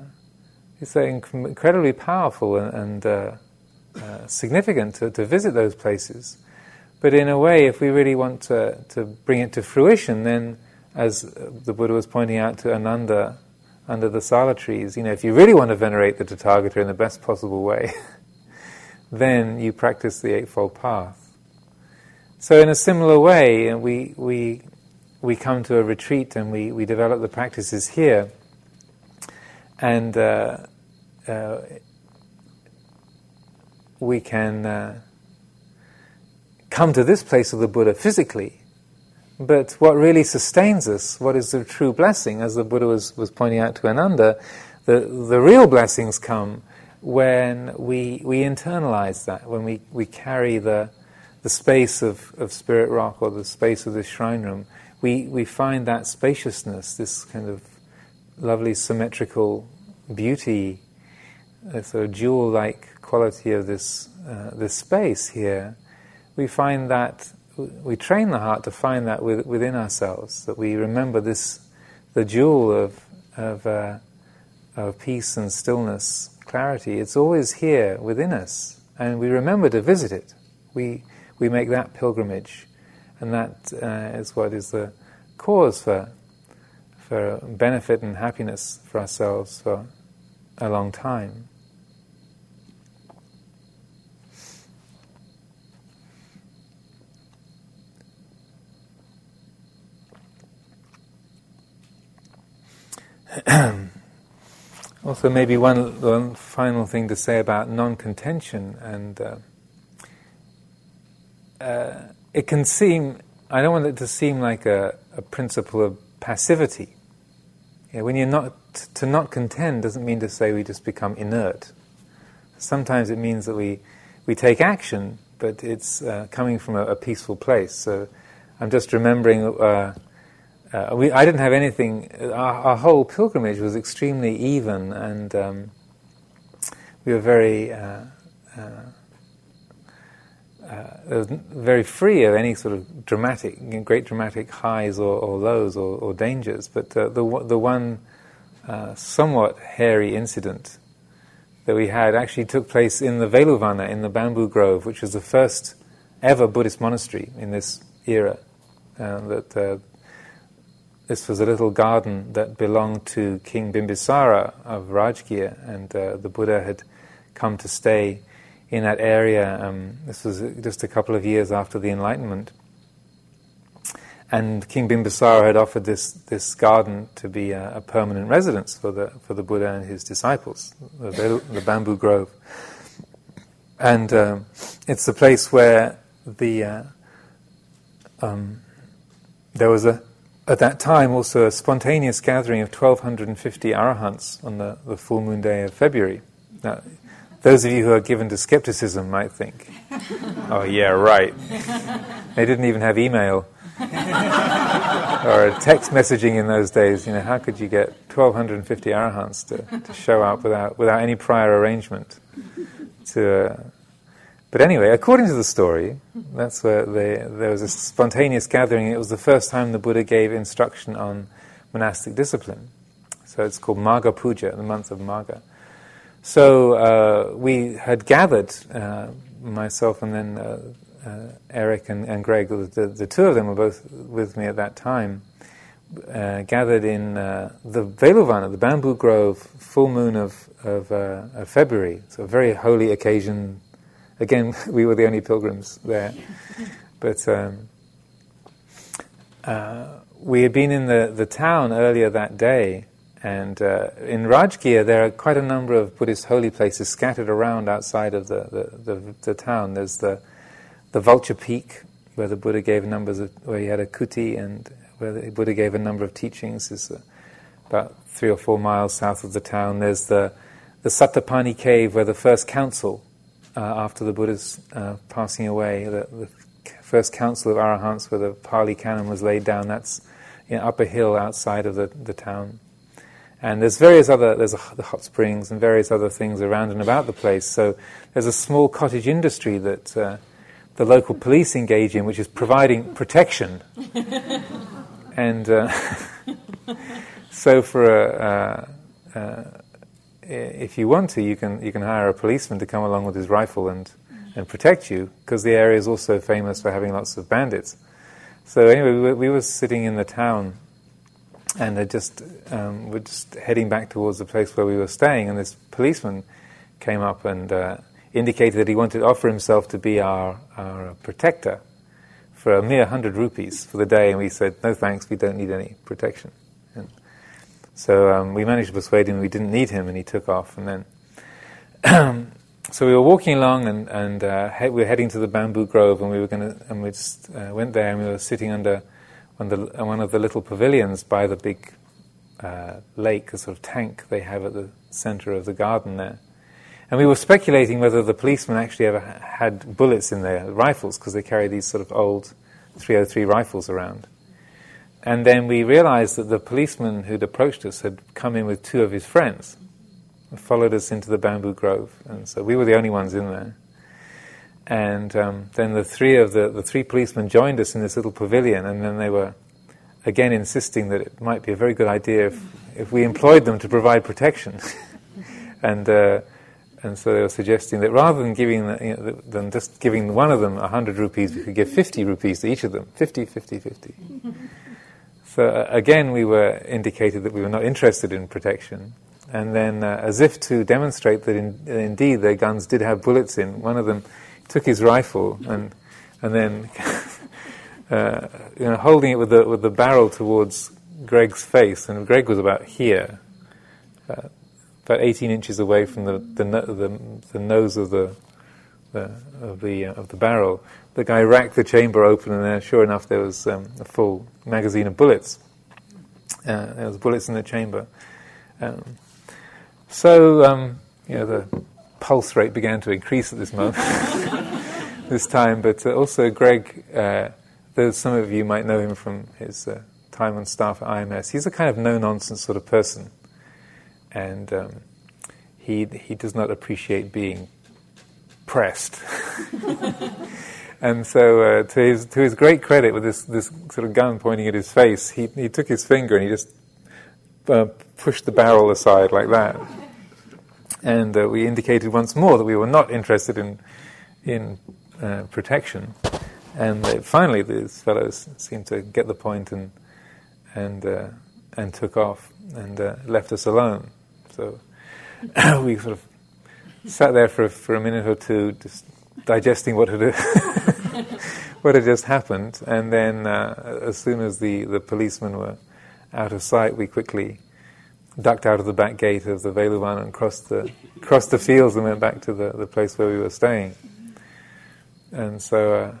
it's incredibly powerful and, and uh, uh, significant to, to, visit those places. But in a way, if we really want to, to bring it to fruition, then, as the Buddha was pointing out to Ananda under the sala trees, you know, if you really want to venerate the Tathagata in the best possible way, then you practice the Eightfold Path. So, in a similar way, we, we, we come to a retreat and we, we develop the practices here. And uh, uh, we can uh, come to this place of the Buddha physically. But what really sustains us, what is the true blessing, as the Buddha was, was pointing out to Ananda, the, the real blessings come when we, we internalize that, when we, we carry the, the space of, of Spirit Rock or the space of this shrine room, we, we find that spaciousness, this kind of lovely symmetrical beauty, a sort of jewel-like quality of this, uh, this space here. We find that, we train the heart to find that with, within ourselves, that we remember this, the jewel of, of, uh, of peace and stillness clarity, it's always here within us, and we remember to visit it. We, we make that pilgrimage, and that uh, is what is the cause for, for benefit and happiness for ourselves for a long time. Also, maybe one, one final thing to say about non-contention, and uh, uh, it can seem. I don't want it to seem like a, a principle of passivity. Yeah, when you're not to not contend doesn't mean to say we just become inert. Sometimes it means that we we take action, but it's uh, coming from a, a, peaceful place. So I'm just remembering uh, uh, we, I didn't have anything. Our, our, whole pilgrimage was extremely even, and um, we were very, uh, uh, uh very free of any sort of dramatic, great dramatic highs or, or lows or, or, dangers. But uh, the the one uh, somewhat hairy incident that we had actually took place in the Veluvana in the bamboo grove, which was the first ever Buddhist monastery in this era. that this was a little garden that belonged to King Bimbisara of Rajgir, and uh, the Buddha had come to stay in that area. Um, this was just a couple of years after the Enlightenment. And King Bimbisara had offered this, this garden to be a, a permanent residence for the, for the Buddha and his disciples, the, the bamboo grove. And um, it's the place where the uh, um, there was a at that time also a spontaneous gathering of 1250 arahants on the, the full moon day of February. Now, those of you who are given to skepticism might think, oh, yeah, right. They didn't even have email or text messaging in those days. You know, how could you get 1250 arahants to, to show up without, without any prior arrangement to, uh, but anyway, according to the story, that's where they, there was a spontaneous gathering. It was the first time the Buddha gave instruction on monastic discipline. So it's called Magha Puja, the month of Magha. So uh, we had gathered, uh, myself and then uh, uh Eric and, and Greg, the, the, two of them were both with me at that time, uh, gathered in uh, the Veluvana, the bamboo grove, full moon of, of, of February. So a very holy occasion Again, we were the only pilgrims there. But um, uh, we had been in the, the town earlier that day, and uh, in Rajgir there are quite a number of Buddhist holy places scattered around outside of the, the, the, the town. There's the, the Vulture Peak, where the Buddha gave numbers of, where he had a kuti, and where the Buddha gave a number of teachings, is uh, about three or four miles south of the town. There's the, the Sattapanni cave, where the first council, uh, after the Buddha's uh, passing away, the, the first council of arahants where the Pali Canon was laid down. That's know, up a hill outside of the, the town. And there's various other, there's a, the hot springs and various other things around and about the place. So there's a small cottage industry that uh, the local police engage in, which is providing protection. and uh, so for a, uh, uh, if you want to, you can, you can hire a policeman to come along with his rifle and and protect you because the area is also famous for having lots of bandits. So anyway, we were, we were sitting in the town and just um, were just heading back towards the place where we were staying, and this policeman came up and uh, indicated that he wanted to offer himself to be our, our protector for a mere hundred rupees for the day, and we said, no thanks, we don't need any protection. So um, we managed to persuade him we didn't need him, and he took off, and then so we were walking along and, and uh, he- we were heading to the bamboo grove and we were going to and we just uh, went there and we were sitting under one of the, one of the little pavilions by the big uh, lake, a sort of tank they have at the center of the garden there. And we were speculating whether the policemen actually ever had bullets in their rifles because they carry these sort of old 303 rifles around. And then we realized that the policeman who'd approached us had come in with two of his friends and followed us into the bamboo grove, and so we were the only ones in there. And um, then the three of the, the three policemen joined us in this little pavilion, and then they were again insisting that it might be a very good idea if, if we employed them to provide protection. and uh, and so they were suggesting that rather than giving the, you know, than just giving one of them 100 rupees, we could give 50 rupees to each of them. 50, 50, 50. So uh, again, we were indicated that we were not interested in protection. And then, uh, as if to demonstrate that in, indeed their guns did have bullets in, one of them took his rifle and and then, uh, you know, holding it with the with the barrel towards Greg's face, and Greg was about here, uh, about 18 inches away from the the, no, the, the nose of the, the of the uh, of the barrel. The guy racked the chamber open, and sure enough, there was um, a full magazine of bullets. Uh, there was bullets in the chamber. Um, so, um, you know, the pulse rate began to increase at this moment, this time. But uh, also, Greg, uh, some of you might know him from his uh, time on staff at IMS. He's a kind of no-nonsense sort of person, and um, he he does not appreciate being pressed. and so, uh, to his to his great credit, with this this sort of gun pointing at his face, he he took his finger and he just uh, pushed the barrel aside like that. And uh, we indicated once more that we were not interested in, in uh, protection. And finally, these fellows seemed to get the point and, and, uh, and took off and uh, left us alone. So we sort of sat there for, for a minute or two, just digesting what had, what had just happened. And then, uh, as soon as the, the policemen were out of sight, we quickly ducked out of the back gate of the Veluvana and crossed the, crossed the fields and went back to the, the place where we were staying. And so, uh,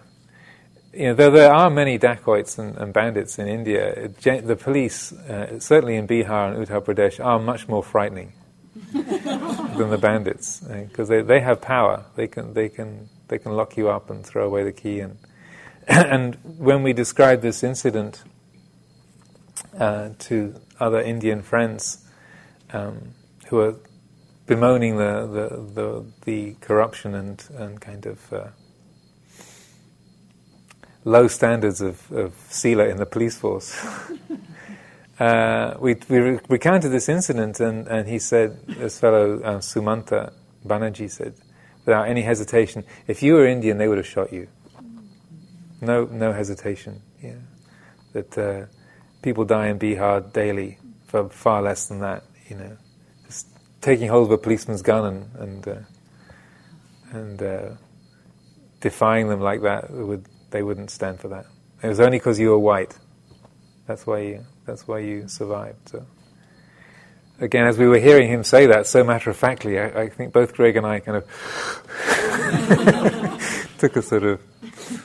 you know, though there are many dacoits and, and bandits in India, the police, uh, certainly in Bihar and Uttar Pradesh, are much more frightening than the bandits because they, they have power. They can, they, can, they can lock you up and throw away the key. And, and when we described this incident uh, to other Indian friends um, who are bemoaning the, the, the, the, corruption and, and kind of uh, low standards of, of Sila in the police force. uh, we, we recounted this incident, and, and he said, this fellow uh, Sumanta Banerjee said, without any hesitation, if you were Indian, they would have shot you. No, no hesitation. Yeah, that uh, people die in Bihar daily for far less than that. You know, just taking hold of a policeman's gun and and uh, and uh, defying them like that would they wouldn't stand for that. It was only because you were white. That's why you, that's why you survived. So. Again, as we were hearing him say that so matter of factly, I, I think both Greg and I kind of took a sort of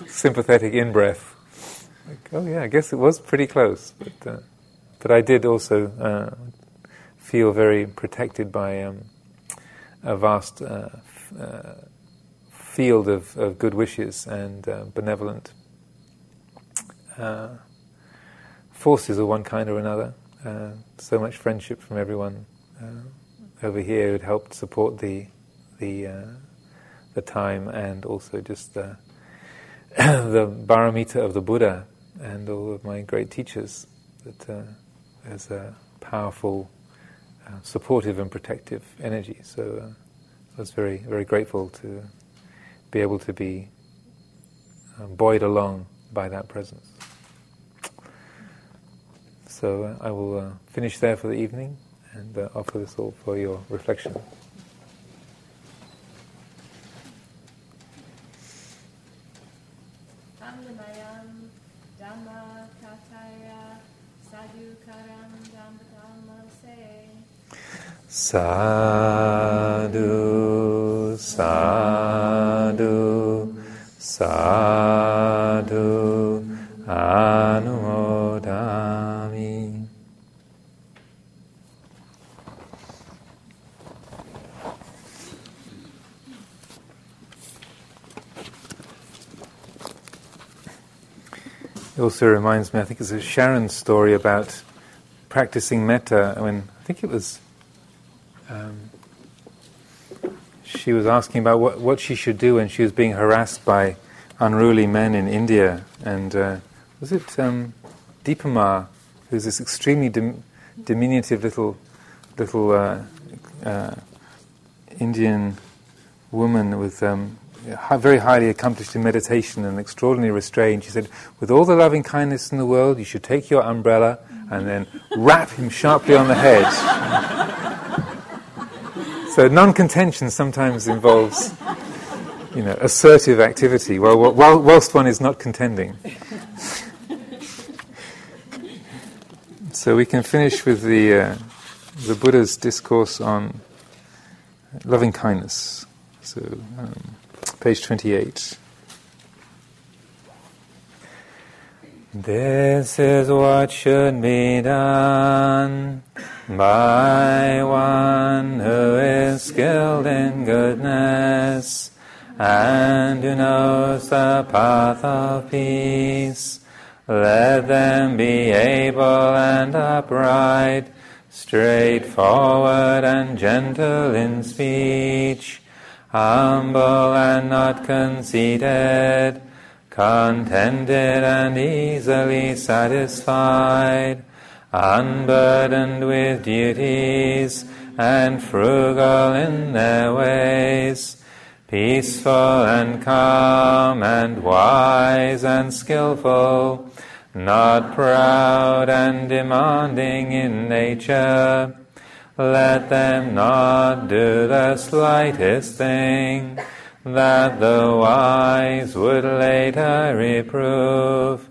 sympathetic in breath. Like, oh yeah, I guess it was pretty close. But, uh, but I did also uh, feel very protected by um, a vast uh, f- uh, field of, of, good wishes and uh, benevolent uh, forces of one kind or another. Uh, so much friendship from everyone over here who'd helped support the the the time and also just the the paramita of the Buddha and all of my great teachers. That uh, there's a powerful, uh, supportive and protective energy. So uh, I was very, very grateful to be able to be buoyed along by that presence. So I will uh, finish there for the evening and uh, offer this all for your reflection. Sadhu, sadhu, sadhu, It also reminds me, I think it's a Sharon story about practicing metta when I think it was um, she was asking about what, what she should do when she was being harassed by unruly men in India. And uh, was it um, Dipa Ma, who's this extremely dim- diminutive little little uh, uh, Indian woman with um, very highly accomplished in meditation and extraordinarily restrained. She said, "With all the loving kindness in the world, you should take your umbrella and then rap him sharply on the head." So non-contention sometimes involves, you know, assertive activity, while, while, whilst one is not contending. so we can finish with the uh, the Buddha's discourse on loving kindness. So, um, page twenty-eight. This is what should be done by one who is skilled in goodness and who knows the path of peace. Let them be able and upright, straightforward and gentle in speech, humble and not conceited, contented and easily satisfied unburdened with duties and frugal in their ways, peaceful and calm and wise and skillful, not proud and demanding in nature. Let them not do the slightest thing that the wise would later reprove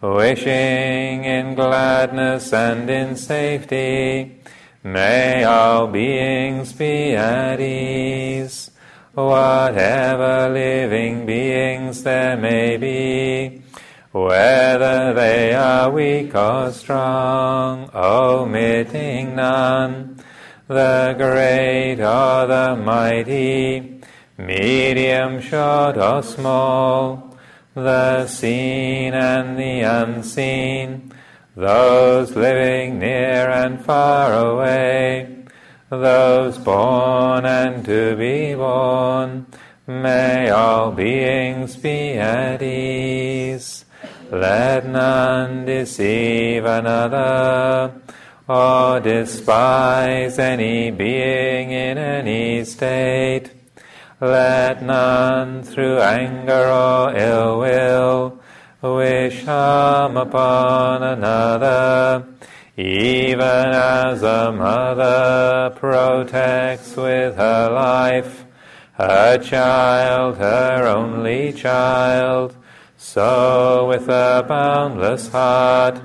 wishing in gladness and in safety. May all beings be at ease, whatever living beings there may be, whether they are weak or strong, omitting none, the great or the mighty, medium, short or small, the seen and the unseen, those living near and far away, those born and to be born, may all beings be at ease. Let none deceive another, or despise any being in any state. Let none through anger or ill will wish harm upon another, even as a mother protects with her life her child, her only child, so with a boundless heart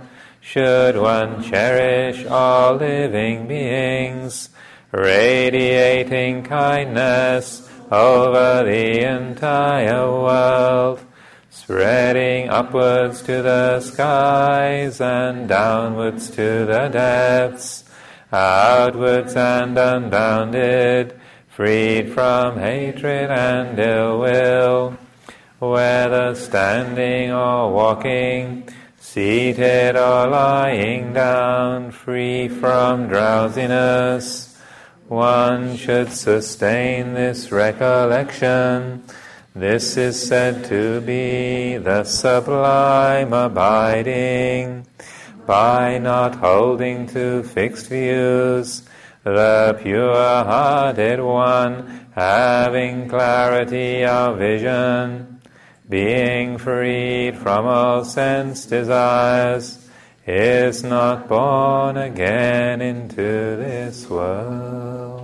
should one cherish all living beings, radiating kindness over the entire world, spreading upwards to the skies and downwards to the depths, outwards and unbounded, freed from hatred and ill will, whether standing or walking, seated or lying down, free from drowsiness. One should sustain this recollection. This is said to be the sublime abiding by not holding to fixed views, the pure-hearted one having clarity of vision, being freed from all sense desires, is not born again into this world.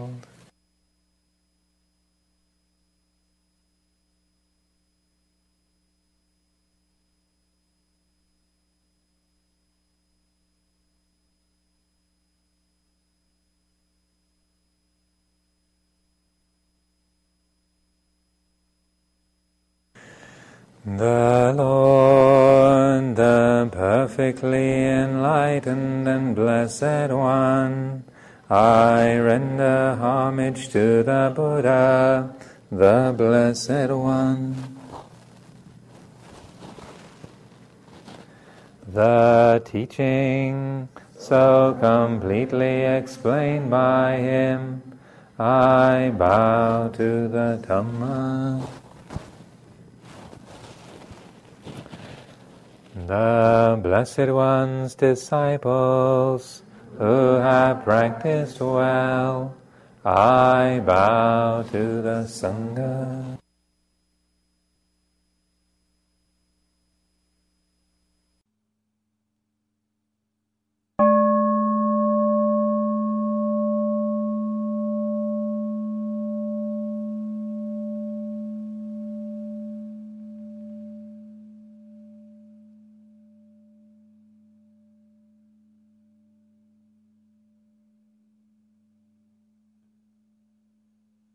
The Lord, the perfectly enlightened and blessed One, I render homage to the Buddha, the Blessed One. The teaching so completely explained by him, I bow to the Dhamma. The Blessed One's disciples who have practiced well, I bow to the Sangha.